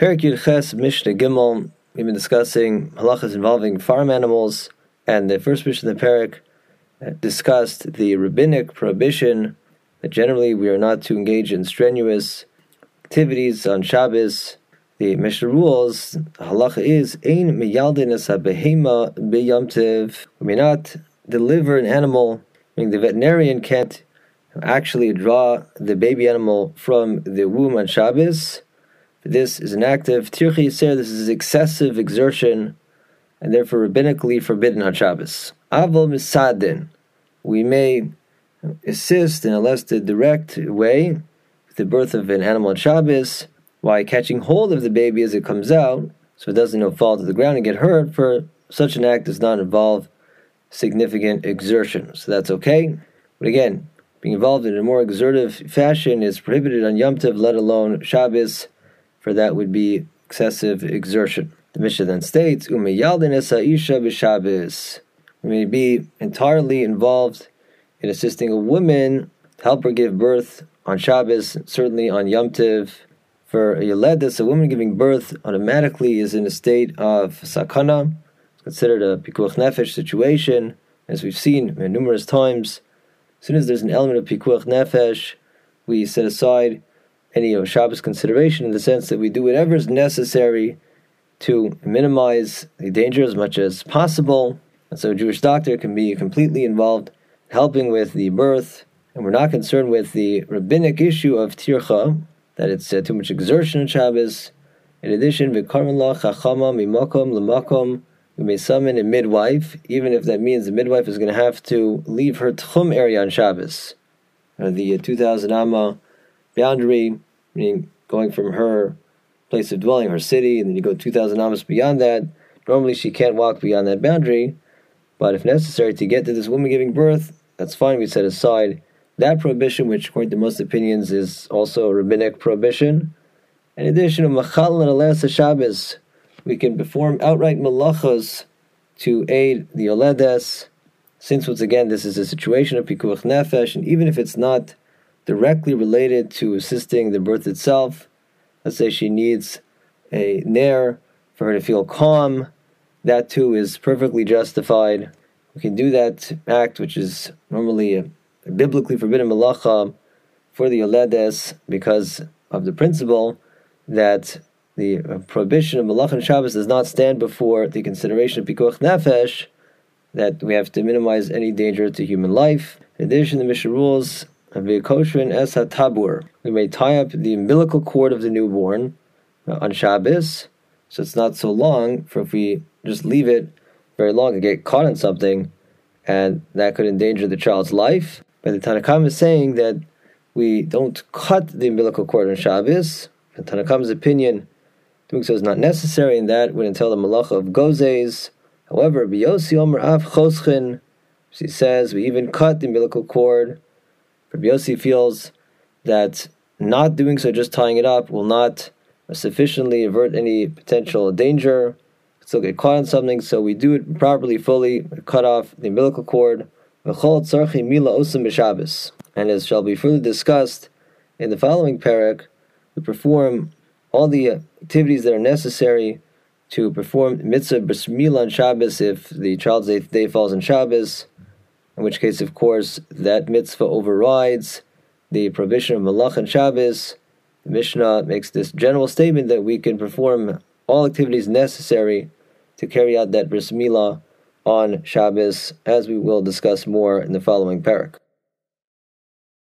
Perek Yud Ches Mishnah Gimel. We've been discussing halachas involving farm animals, and the first Mishnah of the Perek uh, discussed the rabbinic prohibition that generally we are not to engage in strenuous activities on Shabbos. The Mishnah rules halacha is ein miyaldin es behema b'Yom Tov. We may not deliver an animal, meaning the veterinarian can't actually draw the baby animal from the womb on Shabbos. This is an act of tircha yeseira. This is excessive exertion, and therefore rabbinically forbidden on Shabbos. Avol misadin. We may assist in a less direct way with the birth of an animal on Shabbos by catching hold of the baby as it comes out, so it doesn't know, fall to the ground and get hurt. For such an act does not involve significant exertion, so that's okay. But again, being involved in a more exertive fashion is prohibited on Yom Tov, let alone Shabbos, for that would be excessive exertion. The Mishnah then states, isha. We may be entirely involved in assisting a woman to help her give birth on Shabbos, certainly on Yom Tov. For a a woman giving birth automatically is in a state of sakana. Considered a pikuach nefesh situation, as we've seen numerous times as soon as there's an element of pikuach nefesh, we set aside any of Shabbos consideration in the sense that we do whatever is necessary to minimize the danger as much as possible. And so a Jewish doctor can be completely involved helping with the birth, and we're not concerned with the rabbinic issue of tircha, that it's uh, too much exertion on Shabbos. In addition, v'karman la chachama mimakom lemakom we may summon a midwife, even if that means the midwife is going to have to leave her tchum area on Shabbos, or the uh, 2,000 amma boundary, meaning going from her place of dwelling, her city, and then you go 2,000 ammas beyond that. Normally, she can't walk beyond that boundary, but if necessary to get to this woman giving birth, that's fine. We set aside that prohibition, which according to most opinions is also a rabbinic prohibition. In addition, to machal and Shabbos, we can perform outright malachos to aid the Oledes, since once again this is a situation of pikuach nefesh, and even if it's not directly related to assisting the birth itself, let's say she needs a nair for her to feel calm, that too is perfectly justified. We can do that act, which is normally a, a biblically forbidden malacha for the Oledes because of the principle that the uh, prohibition of Malach and Shabbos does not stand before the consideration of Pikuach Nefesh, that we have to minimize any danger to human life. In addition, the Mishnah rules V'koshin es tabur. We may tie up the umbilical cord of the newborn uh, on Shabbos, so it's not so long. For if we just leave it very long and get caught on something, and that could endanger the child's life. But the Tanna Kamma is saying that we don't cut the umbilical cord on Shabbos. In Tanna Kamma's opinion, Doing so is not necessary, and that would entail the malacha of gozes. However, biyosi omer af chotchin, she says we even cut the umbilical cord. Rabbi feels that not doing so, just tying it up, will not sufficiently avert any potential danger. Still get caught on something, so we do it properly, fully, cut off the umbilical cord. And as shall be further discussed in the following perek, we perform all the activities that are necessary to perform mitzvah bris on Shabbos if the child's eighth day falls on Shabbos, in which case, of course, that mitzvah overrides the prohibition of malach and Shabbos. The Mishnah makes this general statement that we can perform all activities necessary to carry out that bris milah on Shabbos, as we will discuss more in the following perek.